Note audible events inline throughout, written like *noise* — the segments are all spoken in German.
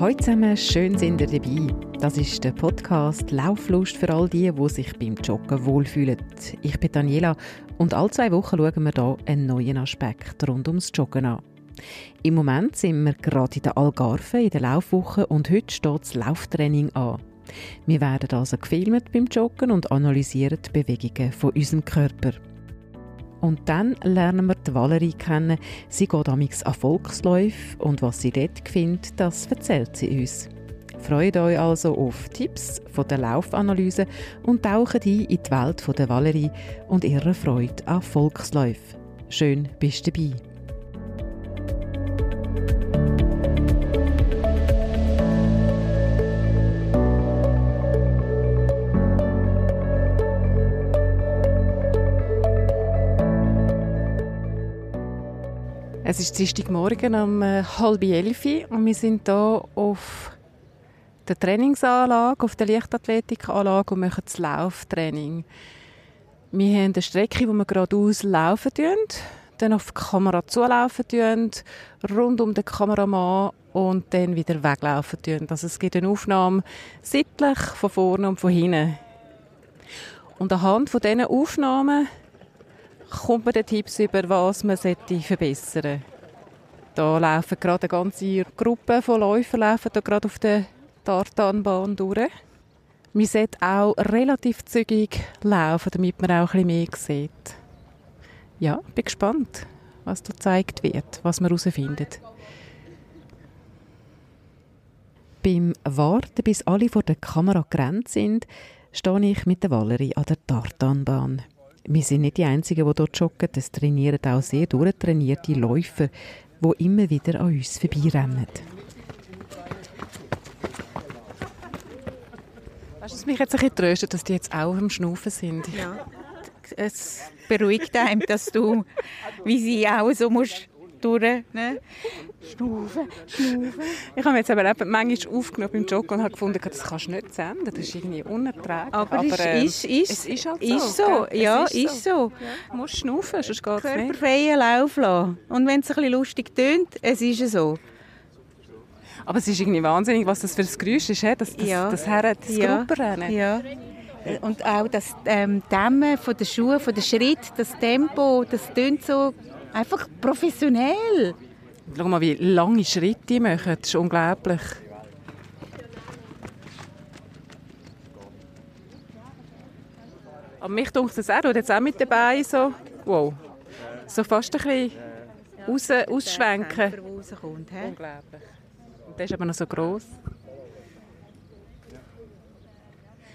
Hallo zusammen, schön sind ihr dabei. Das ist der Podcast Lauflust für all die, die sich beim Joggen wohlfühlen. Ich bin Daniela und alle zwei Wochen schauen wir hier einen neuen Aspekt rund ums Joggen an. Im Moment sind wir gerade in der Algarve in der Laufwoche und heute steht das Lauftraining an. Wir werden also gefilmt beim Joggen und analysieren die Bewegungen von unserem Körper. Und dann lernen wir die Valerie kennen. Sie geht amix an Volksläufe und was sie dort findet, das erzählt sie uns. Freut euch also auf Tipps von der Laufanalyse und taucht ein in die Welt von der Valerie und ihrer Freude an Volksläufen. Schön bist du dabei. Es ist Dienstagmorgen um äh, halb elf und wir sind hier auf der Trainingsanlage, auf der Leichtathletikanlage und machen das Lauftraining. Wir haben eine Strecke, wo wir geradeaus laufen tun, dann auf die Kamera zulaufen tun, rund um den Kameramann und dann wieder weglaufen tun. Also es gibt eine Aufnahme seitlich, von vorne und von hinten. Und anhand von diesen Aufnahmen kommt man den Tipps über, was man verbessern sollte. Da laufen gerade eine ganze Gruppe von Läufern laufen da gerade auf der Tartanbahn durch. Man sollte auch relativ zügig laufen, damit man auch ein bisschen mehr sieht. Ja, bin gespannt, was da gezeigt wird, was man herausfindet. Beim Warten, bis alle vor der Kamera gerannt sind, stehe ich mit der Valerie an der Tartanbahn. Wir sind nicht die Einzigen, die dort joggen. Es trainieren auch sehr durchtrainierte Läufer, die immer wieder an uns vorbeirennen. Weißt du, was mich jetzt ein bisschen tröstet, dass die jetzt auch am Schnaufen sind? Ja, es beruhigt einem, dass du, wie sie auch so musst durch, ne? Schnaufen, schnaufen. Ich habe jetzt aber eben manchmal aufgenommen beim Joggen und habe gefunden, das kannst du nicht senden, das ist irgendwie unerträglich. Aber, aber äh, ist, ist, es ist halt so. Ist so, ja, ist, ist so. so. Ja. Du musst schnaufen, sonst geht es nicht. Körperfreien Lauf lassen. Und wenn es ein bisschen lustig tönt, es ist so. Aber es ist irgendwie wahnsinnig, was das für ein Geräusch ist, das, das, ja. das, das, das ja. Gruppenrennen. Ja. Und auch das ähm, Dämmen von den Schuhen, von den Schritt, das Tempo, das tönt so Einfach professionell. Schau mal, wie lange Schritte die machen. Das ist unglaublich. Aber mich denkt das auch, du jetzt auch mit dabei so, wow, so fast ein bisschen raus, ausschwenken. Unglaublich. Und der ist aber noch so gross.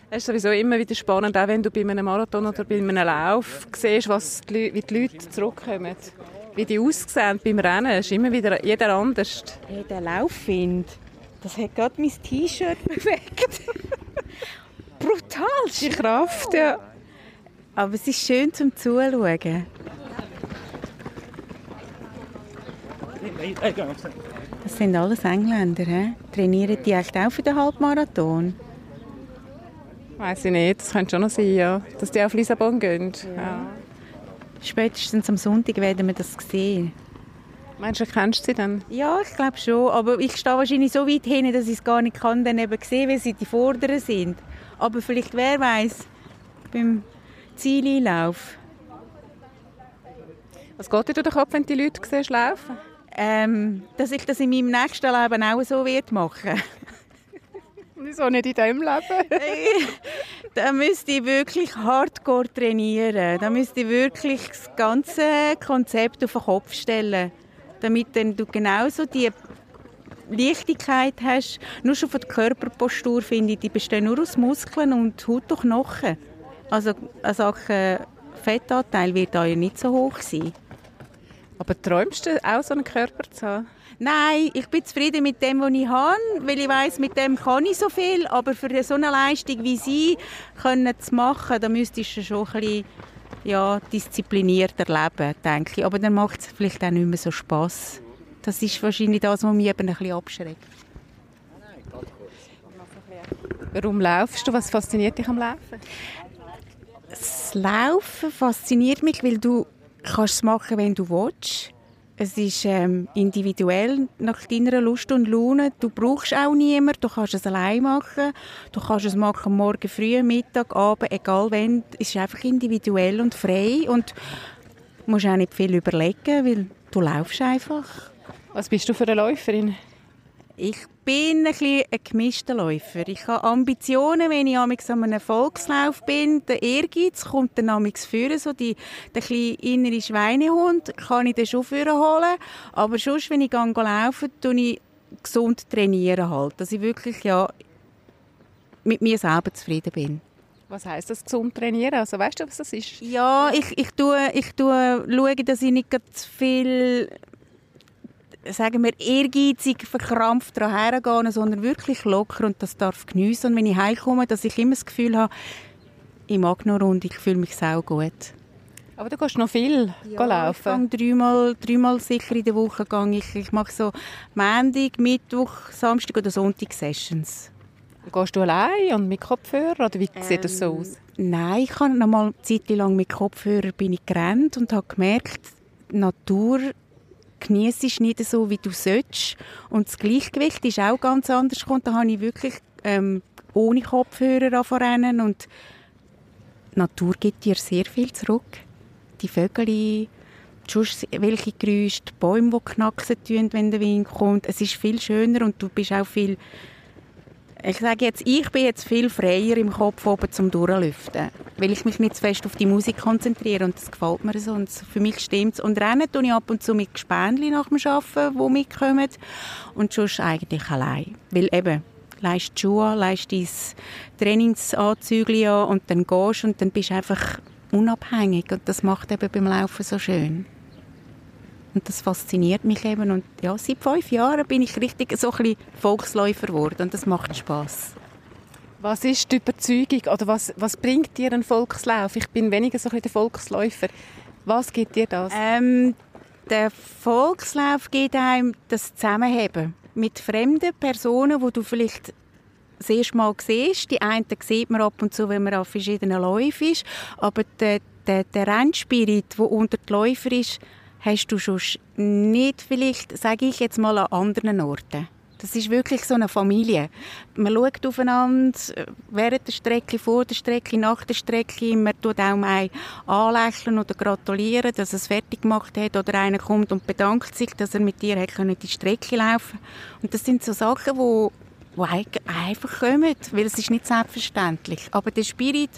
Es ist sowieso immer wieder spannend, auch wenn du bei einem Marathon oder bei einem Lauf siehst, was die, wie die Leute zurückkommen. Wie die aussehen beim Rennen, ist immer wieder jeder anders. Ja, der Laufwind, das hat gerade mein T-Shirt *laughs* bewegt. Brutal Die Kraft, ja. Aber es ist schön zum Zuschauen. Das sind alles Engländer, he? trainieren die echt auch für den Halbmarathon? Weiß ich nicht, das könnte schon noch sein, ja. Dass die auf Lissabon gehen. Ja. ja. Spätestens am Sonntag werden wir das sehen. Meinst du, kennst du sie dann? Ja, ich glaube schon. Aber ich stehe wahrscheinlich so weit hin, dass ich es gar nicht kann, dann eben sehen, wie sie die Vorderen sind. Aber vielleicht, wer weiß, beim Zieleinlauf. Was geht dir durch den Kopf, wenn du die Leute siehst, laufen? Ähm, dass ich das in meinem nächsten Leben auch so wird machen Wieso nicht in diesem Leben? *laughs* da müsste ich wirklich hardcore trainieren. Da müsste ich wirklich das ganze Konzept auf den Kopf stellen, damit dann du genauso die Leichtigkeit hast. Nur schon von der Körperpostur finde ich, die bestehen nur aus Muskeln und Haut und Knochen. Also eine Sache Fettanteil wird da ja nicht so hoch sein. Aber träumst du auch so einen Körper zu haben? Nein, ich bin zufrieden mit dem, was ich habe, weil ich weiß, mit dem kann ich so viel. Aber für so eine Leistung wie Sie können zu machen, da müsstest du schon ein bisschen ja, disziplinierter leben, denke ich. Aber dann macht es vielleicht auch nicht mehr so Spass. Das ist wahrscheinlich das, was mich eben ein bisschen abschreckt. Warum laufst du? Was fasziniert dich am Laufen? Das Laufen fasziniert mich, weil du kannst es machen, wenn du willst. Es ist ähm, individuell nach deiner Lust und Laune. Du brauchst auch niemanden. Du kannst es allein machen. Du kannst es machen morgen früh, Mittag, Abend, egal wann. Es ist einfach individuell und frei und musst auch nicht viel überlegen, weil du laufst einfach. Was bist du für eine Läuferin? Ich bin ein, bisschen ein gemischter Läufer. Ich habe Ambitionen, wenn ich an einem Volkslauf bin. Der Ehrgeiz kommt dann amigs führen, so die, der kleine innere Schweinehund kann ich dann schon holen. Aber sonst, wenn ich gehe laufen, tue ich gesund trainieren halt. Dass ich wirklich ja, mit mir selber zufrieden bin. Was heißt das gesund trainieren? Also weißt du, was das ist? Ja, ich, ich tue, ich tue schaue, dass ich nicht zu viel sagen wir, ehrgeizig, verkrampft daran hergehen, sondern wirklich locker und das darf geniessen. Und wenn ich heimkomme, dass ich immer das Gefühl habe, ich mag noch und ich fühle mich sehr gut. Aber du gehst noch viel ja, laufen? Ich dreimal, dreimal sicher in der Woche. Gehe ich, ich mache so Montag, Mittwoch, Samstag oder Sonntag Sessions. Gehst du allein und mit Kopfhörer oder wie ähm, sieht das so ähm, aus? Nein, ich habe noch mal eine Zeit lang mit Kopfhörer bin ich gerannt und habe gemerkt, die Natur genießt nicht so, wie du sollst. Und das Gleichgewicht ist auch ganz anders gekommen. Da habe ich wirklich ähm, ohne Kopfhörer angefangen und die Natur gibt dir sehr viel zurück. Die Vögel, sonst welche Geräusche, die Bäume, die knacksen wenn der Wind kommt. Es ist viel schöner und du bist auch viel ich sage jetzt, ich bin jetzt viel freier im Kopf oben zum Durchlüften, weil ich mich nicht zu fest auf die Musik konzentriere und das gefällt mir so und für mich stimmt Und rennen tue ich ab und zu mit Gespänli nach dem Arbeiten, die mitkommen und sonst eigentlich allein, weil eben leist die Schuhe leist dein Trainingsanzügel an und dann gehst und dann bist du einfach unabhängig und das macht eben beim Laufen so schön. Und das fasziniert mich eben. Und ja, seit fünf Jahren bin ich richtig so ein bisschen Volksläufer geworden und das macht Spaß. Was ist die Überzeugung oder was, was bringt dir ein Volkslauf? Ich bin weniger so ein der Volksläufer. Was gibt dir das? Ähm, der Volkslauf gibt einem das Zusammenheben mit fremden Personen, wo du vielleicht das erste Mal siehst. Die einen sieht man ab und zu, wenn man auf verschiedenen Läufen ist. Aber der, der, der Rennspirit, der unter den Läufern ist, hast du schon nicht vielleicht, sage ich jetzt mal, an anderen Orten. Das ist wirklich so eine Familie. Man schaut aufeinander während der Strecke, vor der Strecke, nach der Strecke. Man tut auch mal anlächeln oder gratulieren, dass er es fertig gemacht hat. Oder einer kommt und bedankt sich, dass er mit dir hat die Strecke laufen Und das sind so Sachen, die, die einfach kommen, weil es ist nicht selbstverständlich. Aber der Spirit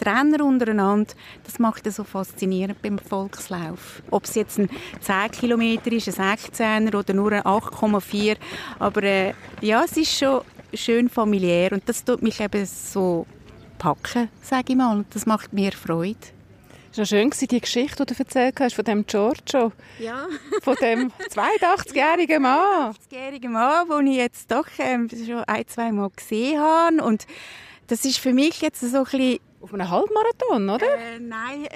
Trainer untereinander, das macht es so faszinierend beim Volkslauf. Ob es jetzt ein 10 Kilometer ist, ein 16er oder nur ein 8,4. Aber äh, ja, es ist schon schön familiär und das tut mich eben so packen, sage ich mal. Und das macht mir Freude. Es war schön, die Geschichte, die du erzählt hast von dem Giorgio. Ja. *laughs* Von dem 82-jährigen Mann. 82-jährigen Mann, den ich jetzt doch ähm, schon ein, zwei Mal gesehen habe. Und das ist für mich jetzt so ein bisschen auf einem Halbmarathon, oder? Äh, nein,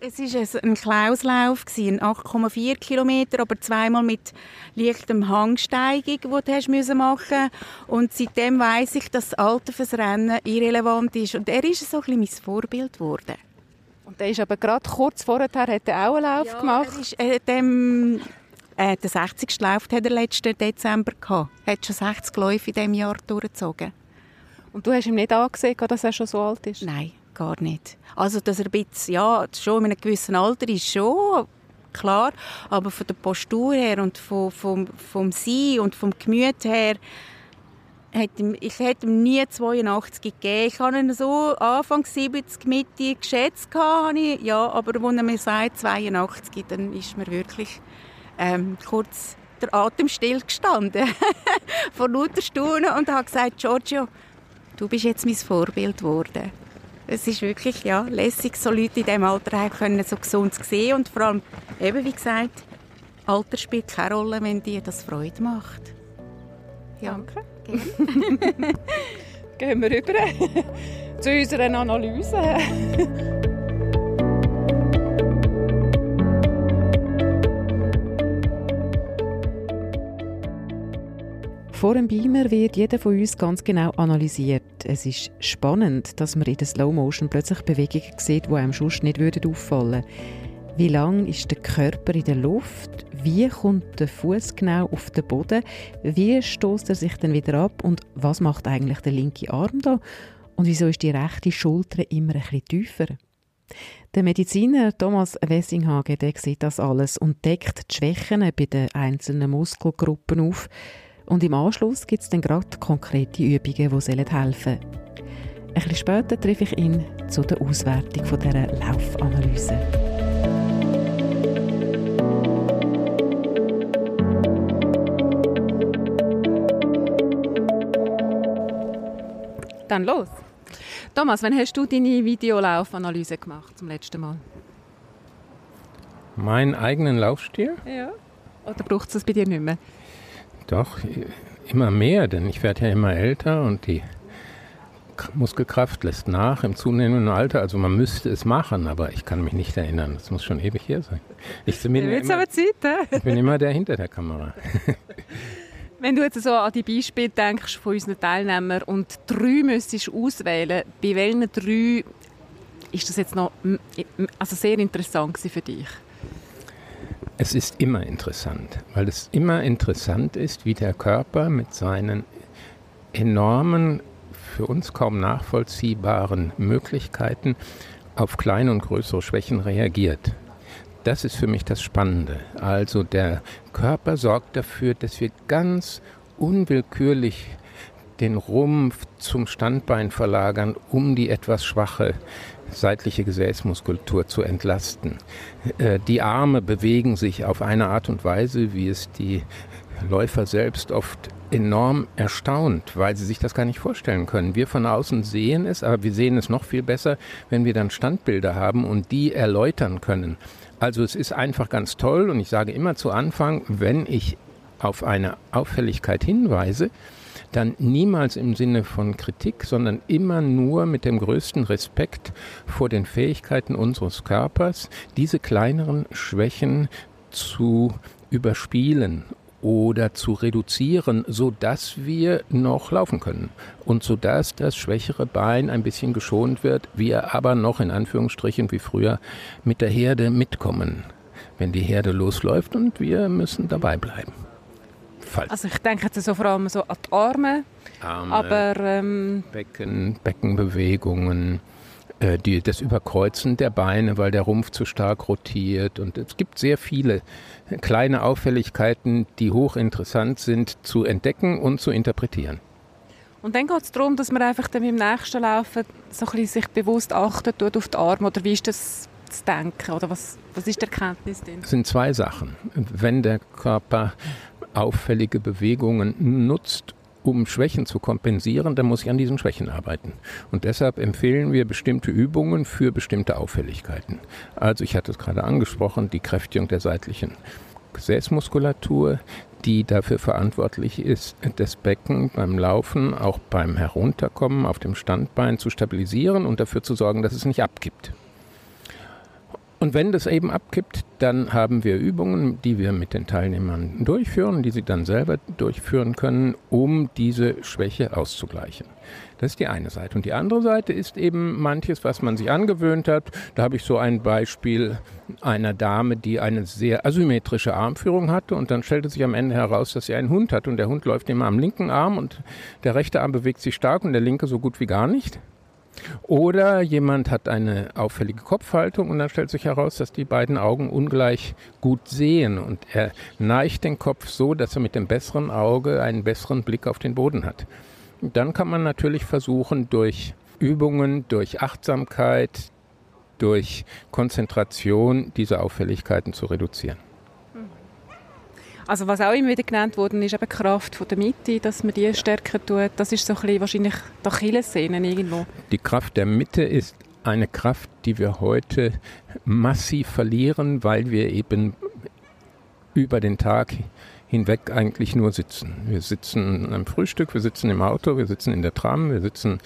es ist, es ist ein Klauslauf, ein 8,4 Kilometer, aber zweimal mit leichtem Hangsteigung, die du hast müssen machen Und seitdem weiss ich, dass das Alter fürs Rennen irrelevant ist. Und er ist so ein bisschen mein Vorbild geworden. Und der ist aber gerade kurz vorher hat er auch einen Lauf ja, gemacht. Er ist, äh, dem, äh, den 60. Lauf hat er letzten Dezember gehabt. Er hat schon 60 Läufe in diesem Jahr durchgezogen. Und du hast ihm nicht angesehen, dass er schon so alt ist? Nein gar nicht. Also, dass er ein bisschen, ja, schon in einem gewissen Alter ist, schon klar, aber von der Postur her und vom, vom, vom Sein und vom Gemüt her, ich hätte ihm nie 82 gegeben. Ich habe ihn so Anfang 70, Mitte geschätzt, ja, aber wenn er mir sagt 82, dann ist mir wirklich ähm, kurz der Atem stillgestanden *laughs* vor lauter Stunden und habe gesagt, Giorgio, du bist jetzt mein Vorbild geworden es ist wirklich ja, lässig, so Leute in diesem Alter können, so gesund zu sehen und vor allem, eben wie gesagt, Alter spielt keine Rolle, wenn dir das Freude macht. Ja. Danke. *laughs* Gehen wir rüber *laughs* zu unserer Analyse. *laughs* Vor dem Beamer wird jeder von uns ganz genau analysiert. Es ist spannend, dass man in der Slow Motion plötzlich Bewegungen sieht, die einem sonst nicht auffallen würden. Wie lang ist der Körper in der Luft? Wie kommt der Fuß genau auf den Boden? Wie stoßt er sich dann wieder ab? Und was macht eigentlich der linke Arm da? Und wieso ist die rechte Schulter immer ein bisschen tiefer? Der Mediziner Thomas Wessinghagen der sieht das alles und deckt die Schwächen bei den einzelnen Muskelgruppen auf. Und im Anschluss gibt es dann gerade konkrete Übungen, die helfen sollen. Ein bisschen später treffe ich ihn zu der Auswertung dieser Laufanalyse. Dann los. Thomas, wann hast du deine Videolaufanalyse gemacht zum letzten Mal? Meinen eigenen Laufstil? Ja. Oder braucht es das bei dir nicht mehr? Doch, immer mehr, denn ich werde ja immer älter und die Muskelkraft lässt nach im zunehmenden Alter. Also man müsste es machen, aber ich kann mich nicht erinnern. Das muss schon ewig her sein. Ich bin, immer, aber Zeit, ich bin immer der hinter der Kamera. *laughs* Wenn du jetzt so an die Beispiele denkst von unseren Teilnehmern und drei müsstest auswählen, bei welchen drei ist das jetzt noch also sehr interessant für dich? Es ist immer interessant, weil es immer interessant ist, wie der Körper mit seinen enormen, für uns kaum nachvollziehbaren Möglichkeiten auf kleine und größere Schwächen reagiert. Das ist für mich das Spannende. Also der Körper sorgt dafür, dass wir ganz unwillkürlich den Rumpf zum Standbein verlagern, um die etwas schwache seitliche Gesäßmuskulatur zu entlasten. Äh, die Arme bewegen sich auf eine Art und Weise, wie es die Läufer selbst oft enorm erstaunt, weil sie sich das gar nicht vorstellen können. Wir von außen sehen es, aber wir sehen es noch viel besser, wenn wir dann Standbilder haben und die erläutern können. Also es ist einfach ganz toll und ich sage immer zu Anfang, wenn ich auf eine Auffälligkeit hinweise, dann niemals im Sinne von Kritik, sondern immer nur mit dem größten Respekt vor den Fähigkeiten unseres Körpers, diese kleineren Schwächen zu überspielen oder zu reduzieren, so dass wir noch laufen können und so dass das schwächere Bein ein bisschen geschont wird, wir aber noch in Anführungsstrichen wie früher mit der Herde mitkommen, wenn die Herde losläuft und wir müssen dabei bleiben. Falls. Also ich denke jetzt so vor allem so an die Arme, Arme aber ähm Becken, Beckenbewegungen äh, die, das Überkreuzen der Beine, weil der Rumpf zu stark rotiert. Und es gibt sehr viele kleine Auffälligkeiten, die hochinteressant sind zu entdecken und zu interpretieren. Und dann geht es darum, dass man einfach dann im nächsten Laufen so ein sich bewusst achtet tut auf die Arme. Oder wie ist das zu denken? Oder was, was ist die Erkenntnis denn? Es sind zwei Sachen. Wenn der Körper auffällige Bewegungen nutzt, um Schwächen zu kompensieren, dann muss ich an diesen Schwächen arbeiten. Und deshalb empfehlen wir bestimmte Übungen für bestimmte Auffälligkeiten. Also ich hatte es gerade angesprochen, die Kräftigung der seitlichen Gesäßmuskulatur, die dafür verantwortlich ist, das Becken beim Laufen, auch beim Herunterkommen auf dem Standbein zu stabilisieren und dafür zu sorgen, dass es nicht abgibt. Und wenn das eben abkippt, dann haben wir Übungen, die wir mit den Teilnehmern durchführen, die sie dann selber durchführen können, um diese Schwäche auszugleichen. Das ist die eine Seite. Und die andere Seite ist eben manches, was man sich angewöhnt hat. Da habe ich so ein Beispiel einer Dame, die eine sehr asymmetrische Armführung hatte und dann stellte sich am Ende heraus, dass sie einen Hund hat und der Hund läuft immer am linken Arm und der rechte Arm bewegt sich stark und der linke so gut wie gar nicht. Oder jemand hat eine auffällige Kopfhaltung und dann stellt sich heraus, dass die beiden Augen ungleich gut sehen und er neigt den Kopf so, dass er mit dem besseren Auge einen besseren Blick auf den Boden hat. Dann kann man natürlich versuchen, durch Übungen, durch Achtsamkeit, durch Konzentration diese Auffälligkeiten zu reduzieren. Also was auch immer wieder genannt wurde, ist eben die Kraft der Mitte, dass man die stärker tut. Das ist so ein bisschen wahrscheinlich die Achillessehne irgendwo. Die Kraft der Mitte ist eine Kraft, die wir heute massiv verlieren, weil wir eben über den Tag hinweg eigentlich nur sitzen. Wir sitzen am Frühstück, wir sitzen im Auto, wir sitzen in der Tram, wir sitzen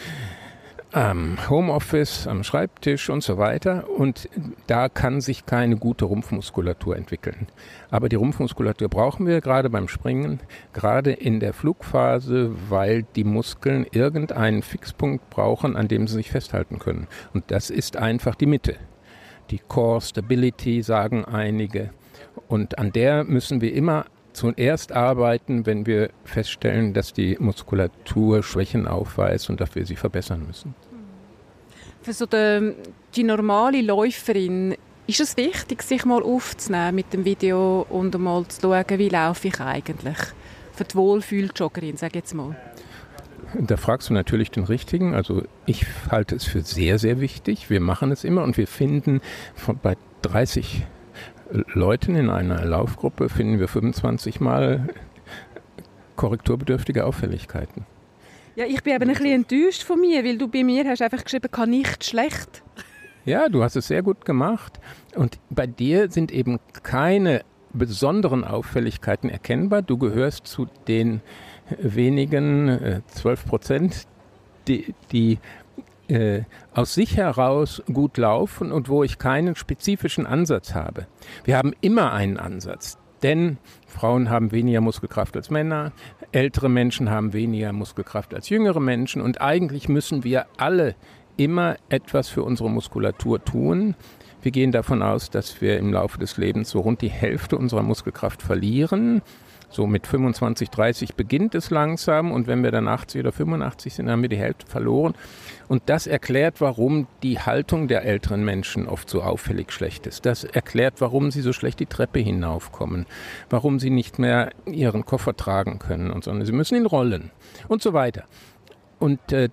am Homeoffice, am Schreibtisch und so weiter. Und da kann sich keine gute Rumpfmuskulatur entwickeln. Aber die Rumpfmuskulatur brauchen wir gerade beim Springen, gerade in der Flugphase, weil die Muskeln irgendeinen Fixpunkt brauchen, an dem sie sich festhalten können. Und das ist einfach die Mitte. die Core Stability, sagen einige. Und an der müssen wir immer zuerst arbeiten, wenn wir feststellen, dass die Muskulatur Schwächen aufweist und dass wir sie verbessern müssen. Für so die, die normale Läuferin ist es wichtig, sich mal aufzunehmen mit dem Video und mal zu schauen, wie laufe ich eigentlich? Für die Wohlfühl-Joggerin, sage ich jetzt mal. Da fragst du natürlich den Richtigen. Also ich halte es für sehr, sehr wichtig. Wir machen es immer und wir finden von, bei 30 Leuten in einer Laufgruppe finden wir 25 Mal korrekturbedürftige Auffälligkeiten. Ja, ich bin aber ein bisschen enttäuscht von mir, weil du bei mir hast einfach geschrieben, kann nicht schlecht. Ja, du hast es sehr gut gemacht. Und bei dir sind eben keine besonderen Auffälligkeiten erkennbar. Du gehörst zu den wenigen, 12 äh, Prozent, die, die äh, aus sich heraus gut laufen und wo ich keinen spezifischen Ansatz habe. Wir haben immer einen Ansatz, denn Frauen haben weniger Muskelkraft als Männer, ältere Menschen haben weniger Muskelkraft als jüngere Menschen und eigentlich müssen wir alle immer etwas für unsere Muskulatur tun. Wir gehen davon aus, dass wir im Laufe des Lebens so rund die Hälfte unserer Muskelkraft verlieren. So mit 25, 30 beginnt es langsam und wenn wir dann 80 oder 85 sind, haben wir die Hälfte verloren. Und das erklärt, warum die Haltung der älteren Menschen oft so auffällig schlecht ist. Das erklärt, warum sie so schlecht die Treppe hinaufkommen, warum sie nicht mehr ihren Koffer tragen können und so. Sie müssen ihn rollen und so weiter. Und äh,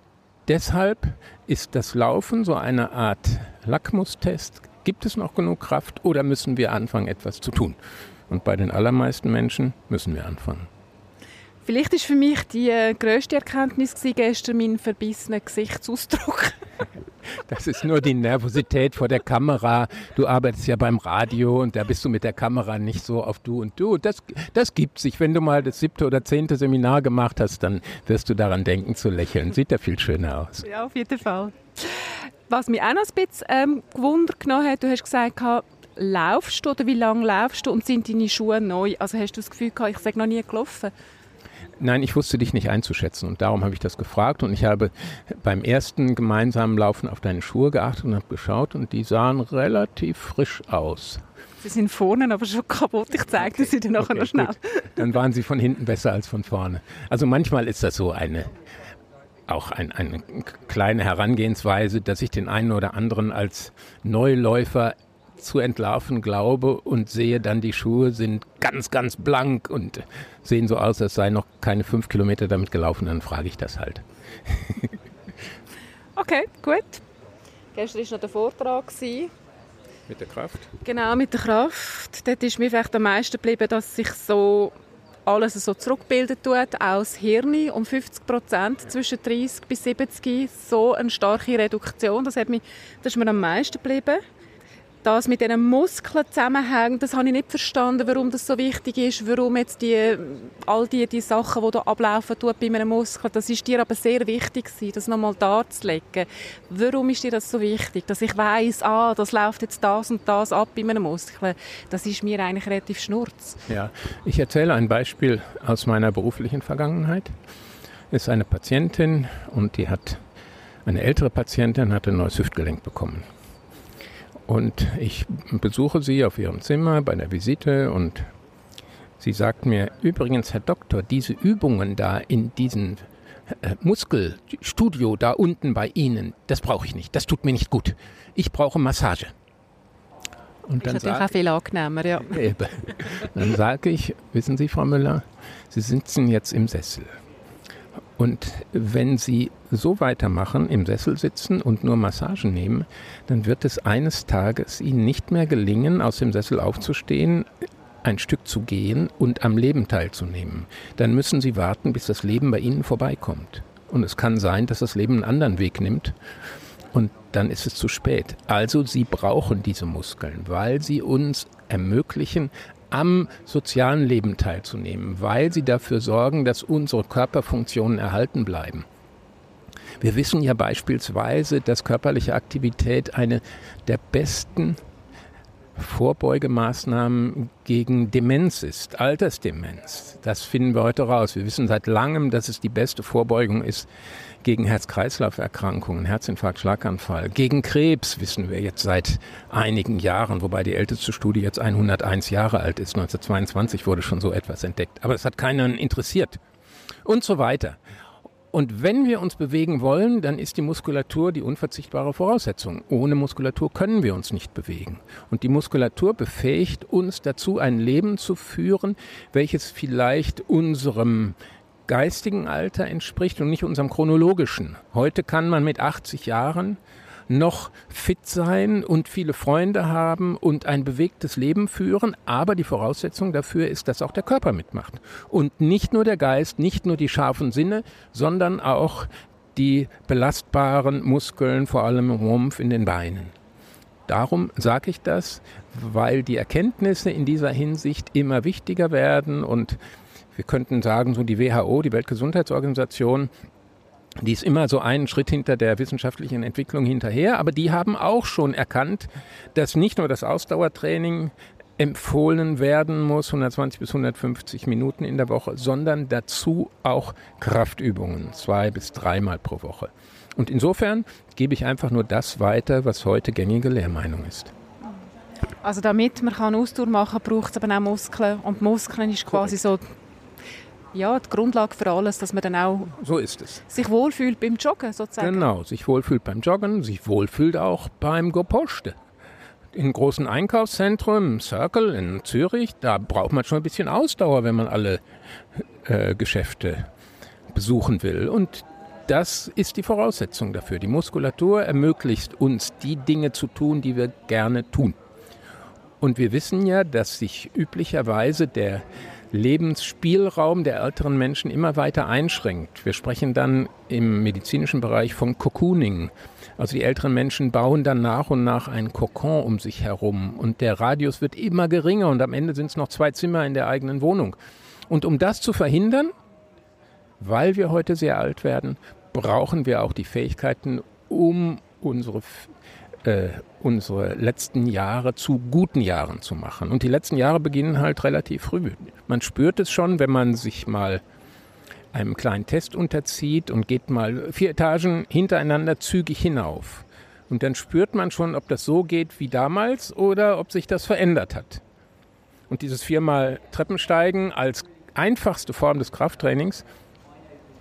deshalb ist das Laufen so eine Art Lackmustest. Gibt es noch genug Kraft oder müssen wir anfangen, etwas zu tun? Und bei den allermeisten Menschen müssen wir anfangen. Vielleicht ist für mich die äh, grösste Erkenntnis gestern mein verbissener Gesichtsausdruck. *laughs* Das ist nur die Nervosität vor der Kamera. Du arbeitest ja beim Radio und da bist du mit der Kamera nicht so auf du und du. Das, das gibt sich. Wenn du mal das siebte oder zehnte Seminar gemacht hast, dann wirst du daran denken zu lächeln. Sieht ja viel schöner aus. Ja, auf jeden Fall. Was mich auch noch ein bisschen ähm, gewundert genommen hat, du hast gesagt, laufst du oder wie lange laufst du und sind deine Schuhe neu? Also hast du das Gefühl gehabt, ich sage noch nie gelaufen? Nein, ich wusste dich nicht einzuschätzen und darum habe ich das gefragt und ich habe beim ersten gemeinsamen Laufen auf deine Schuhe geachtet und habe geschaut und die sahen relativ frisch aus. Sie sind vorne aber schon kaputt. Ich zeige okay. sie dir nachher okay, noch schnell. Gut. Dann waren sie von hinten besser als von vorne. Also manchmal ist das so eine auch ein, eine kleine Herangehensweise, dass ich den einen oder anderen als Neuläufer zu entlarven glaube und sehe dann, die Schuhe sind ganz, ganz blank und sehen so aus, als sei noch keine fünf Kilometer damit gelaufen, dann frage ich das halt. *laughs* okay, gut. Gestern war noch der Vortrag. Mit der Kraft? Genau, mit der Kraft. Dort ist mir vielleicht am meisten geblieben, dass sich so alles so zurückbilden tut, auch das Hirn um 50 Prozent zwischen 30 bis 70, so eine starke Reduktion. Das, hat mich, das ist mir am meisten geblieben das mit diesen Muskeln zusammenhängt, das habe ich nicht verstanden, warum das so wichtig ist, warum jetzt die, all die, die Sachen, die da ablaufen tut bei einem Muskel, das ist dir aber sehr wichtig gewesen, das nochmal darzulegen. Warum ist dir das so wichtig? Dass ich weiß, ah, das läuft jetzt das und das ab bei einem Muskel. Das ist mir eigentlich relativ schnurz. Ja, ich erzähle ein Beispiel aus meiner beruflichen Vergangenheit. Es ist eine Patientin und die hat, eine ältere Patientin hat ein neues Hüftgelenk bekommen. Und ich besuche sie auf ihrem Zimmer bei der Visite und sie sagt mir, übrigens, Herr Doktor, diese Übungen da in diesem äh, Muskelstudio da unten bei Ihnen, das brauche ich nicht, das tut mir nicht gut. Ich brauche Massage. Und dann ist natürlich auch viel angenehmer, ja. Eben. Dann sage ich, wissen Sie, Frau Müller, Sie sitzen jetzt im Sessel. Und wenn Sie so weitermachen, im Sessel sitzen und nur Massagen nehmen, dann wird es eines Tages Ihnen nicht mehr gelingen, aus dem Sessel aufzustehen, ein Stück zu gehen und am Leben teilzunehmen. Dann müssen Sie warten, bis das Leben bei Ihnen vorbeikommt. Und es kann sein, dass das Leben einen anderen Weg nimmt. Und dann ist es zu spät. Also Sie brauchen diese Muskeln, weil sie uns ermöglichen, am sozialen Leben teilzunehmen, weil sie dafür sorgen, dass unsere Körperfunktionen erhalten bleiben. Wir wissen ja beispielsweise, dass körperliche Aktivität eine der besten Vorbeugemaßnahmen gegen Demenz ist, Altersdemenz. Das finden wir heute raus. Wir wissen seit langem, dass es die beste Vorbeugung ist gegen Herz-Kreislauf-Erkrankungen, Herzinfarkt, Schlaganfall. Gegen Krebs wissen wir jetzt seit einigen Jahren, wobei die älteste Studie jetzt 101 Jahre alt ist. 1922 wurde schon so etwas entdeckt. Aber es hat keinen interessiert. Und so weiter. Und wenn wir uns bewegen wollen, dann ist die Muskulatur die unverzichtbare Voraussetzung. Ohne Muskulatur können wir uns nicht bewegen. Und die Muskulatur befähigt uns dazu, ein Leben zu führen, welches vielleicht unserem geistigen Alter entspricht und nicht unserem chronologischen. Heute kann man mit 80 Jahren noch fit sein und viele Freunde haben und ein bewegtes Leben führen. Aber die Voraussetzung dafür ist, dass auch der Körper mitmacht. Und nicht nur der Geist, nicht nur die scharfen Sinne, sondern auch die belastbaren Muskeln, vor allem im Rumpf in den Beinen. Darum sage ich das, weil die Erkenntnisse in dieser Hinsicht immer wichtiger werden und wir könnten sagen, so die WHO, die Weltgesundheitsorganisation, die ist immer so einen Schritt hinter der wissenschaftlichen Entwicklung hinterher, aber die haben auch schon erkannt, dass nicht nur das Ausdauertraining empfohlen werden muss, 120 bis 150 Minuten in der Woche, sondern dazu auch Kraftübungen, zwei bis dreimal pro Woche. Und insofern gebe ich einfach nur das weiter, was heute gängige Lehrmeinung ist. Also damit man Ausdauer machen kann, braucht es aber auch Muskeln. Und Muskeln ist quasi so ja, die Grundlage für alles, dass man dann auch so ist es. sich wohlfühlt beim Joggen sozusagen. Genau, sich wohlfühlt beim Joggen, sich wohlfühlt auch beim Goposte. In großen Einkaufszentren, Circle in Zürich, da braucht man schon ein bisschen Ausdauer, wenn man alle äh, Geschäfte besuchen will. Und das ist die Voraussetzung dafür. Die Muskulatur ermöglicht uns, die Dinge zu tun, die wir gerne tun. Und wir wissen ja, dass sich üblicherweise der Lebensspielraum der älteren Menschen immer weiter einschränkt. Wir sprechen dann im medizinischen Bereich von Cocooning. Also die älteren Menschen bauen dann nach und nach einen Kokon um sich herum und der Radius wird immer geringer und am Ende sind es noch zwei Zimmer in der eigenen Wohnung. Und um das zu verhindern, weil wir heute sehr alt werden, brauchen wir auch die Fähigkeiten, um unsere äh, unsere letzten Jahre zu guten Jahren zu machen. Und die letzten Jahre beginnen halt relativ früh. Man spürt es schon, wenn man sich mal einem kleinen Test unterzieht und geht mal vier Etagen hintereinander zügig hinauf. Und dann spürt man schon, ob das so geht wie damals oder ob sich das verändert hat. Und dieses viermal Treppensteigen als einfachste Form des Krafttrainings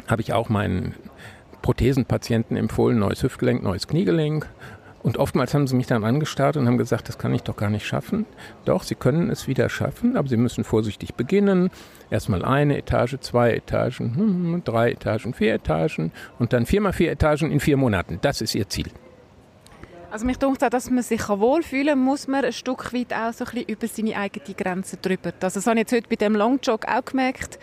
habe ich auch meinen Prothesenpatienten empfohlen, neues Hüftgelenk, neues Kniegelenk und oftmals haben sie mich dann angestarrt und haben gesagt, das kann ich doch gar nicht schaffen. Doch, sie können es wieder schaffen, aber sie müssen vorsichtig beginnen. Erstmal eine Etage, zwei Etagen, hm, drei Etagen, vier Etagen und dann viermal vier Etagen in vier Monaten. Das ist ihr Ziel. Also mich denkt auch, dass man sich wohlfühlen muss man ein Stück weit auch so ein bisschen über seine eigene Grenze drüber. Also das habe ich jetzt heute bei dem Longjog auch gemerkt.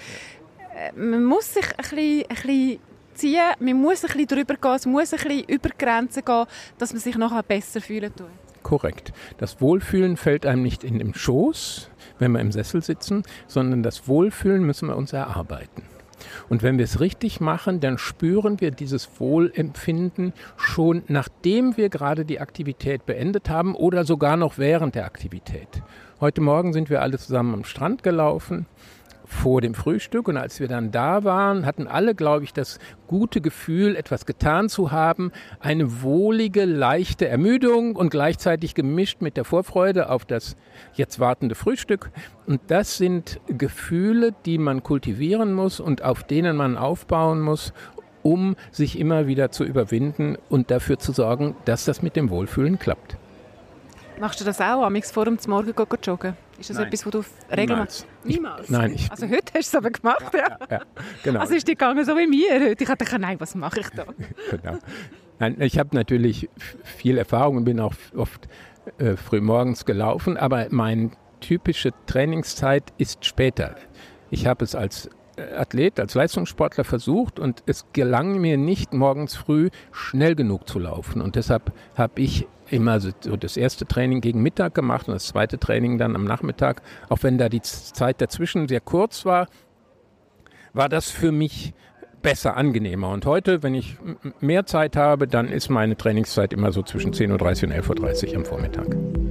Äh, man muss sich ein bisschen, ein bisschen ziehen, man muss ein bisschen drüber gehen, es muss ein bisschen über Grenzen gehen, dass man sich nachher besser fühlen tut. Korrekt. Das Wohlfühlen fällt einem nicht in den Schoß, wenn wir im Sessel sitzen, sondern das Wohlfühlen müssen wir uns erarbeiten. Und wenn wir es richtig machen, dann spüren wir dieses Wohlempfinden schon nachdem wir gerade die Aktivität beendet haben oder sogar noch während der Aktivität. Heute Morgen sind wir alle zusammen am Strand gelaufen vor dem Frühstück. Und als wir dann da waren, hatten alle, glaube ich, das gute Gefühl, etwas getan zu haben. Eine wohlige, leichte Ermüdung und gleichzeitig gemischt mit der Vorfreude auf das jetzt wartende Frühstück. Und das sind Gefühle, die man kultivieren muss und auf denen man aufbauen muss, um sich immer wieder zu überwinden und dafür zu sorgen, dass das mit dem Wohlfühlen klappt. Machst du das auch, amix vor dem Morgen joggen? Ist das Nein. etwas, was du regelmäßig... Niemals? Nein. Ich, also heute hast du es aber gemacht, ja? ja, ja genau. Also ist die gegangen so wie mir heute. Ich dachte, nein, was mache ich da? *laughs* genau. Nein, ich habe natürlich viel Erfahrung und bin auch oft äh, früh morgens gelaufen, aber meine typische Trainingszeit ist später. Ich habe es als äh, Athlet, als Leistungssportler versucht und es gelang mir nicht, morgens früh schnell genug zu laufen. Und deshalb habe ich immer so das erste Training gegen Mittag gemacht und das zweite Training dann am Nachmittag. Auch wenn da die Zeit dazwischen sehr kurz war, war das für mich besser, angenehmer. Und heute, wenn ich mehr Zeit habe, dann ist meine Trainingszeit immer so zwischen 10.30 Uhr und 11.30 Uhr am Vormittag.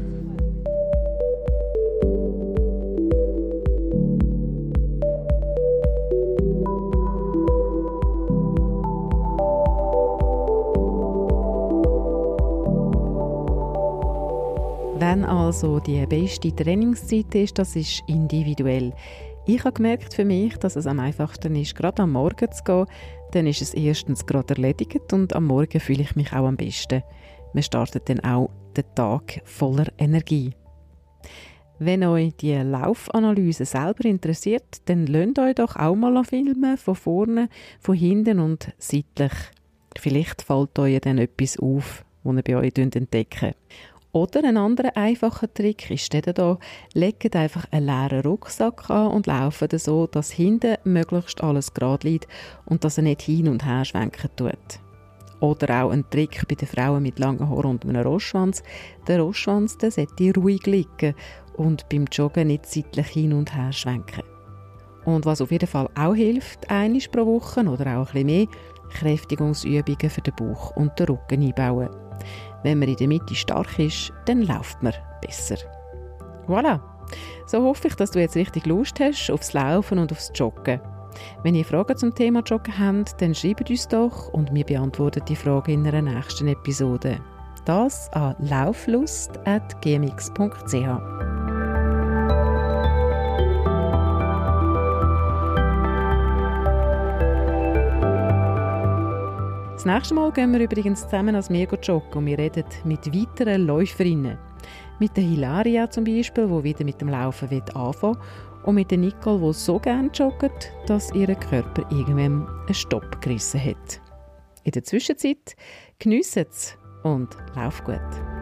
Also die beste Trainingszeit ist, das ist individuell. Ich habe gemerkt für mich, dass es am einfachsten ist, gerade am Morgen zu gehen. Dann ist es erstens gerade erledigt und am Morgen fühle ich mich auch am besten. Man startet dann auch den Tag voller Energie. Wenn euch die Laufanalyse selber interessiert, dann lasst euch doch auch mal filmen, von vorne, von hinten und seitlich. Vielleicht fällt euch dann etwas auf, das ihr bei euch entdecken Oder ein anderer einfacher Trick ist der hier, legt einfach einen leeren Rucksack an und laufen so, dass hinten möglichst alles gerade liegt und dass er nicht hin und her schwenken tut. Oder auch ein Trick bei den Frauen mit langen Haaren und einem Rostschwanz. Der Rostschwanz der sollte ruhig liegen und beim Joggen nicht seitlich hin und her schwenken. Und was auf jeden Fall auch hilft, einmal pro Woche oder auch ein bisschen mehr, Kräftigungsübungen für den Bauch und den Rücken einbauen. Wenn man in der Mitte stark ist, dann läuft man besser. Voilà! So hoffe ich, dass du jetzt richtig Lust hast aufs Laufen und aufs Joggen. Wenn ihr Fragen zum Thema Joggen habt, dann schreibt uns doch und wir beantworten die Fragen in einer nächsten Episode. Das an lauflust.gmx.ch. Das nächste Mal gehen wir übrigens zusammen als Mega joggen und wir reden mit weiteren Läuferinnen. Mit der Hilaria zum Beispiel, die wieder mit dem Laufen anfangen will und mit der Nicole, die so gerne joggt, dass ihr Körper irgendwann einen Stopp gerissen hat. In der Zwischenzeit geniessen es und lauf gut.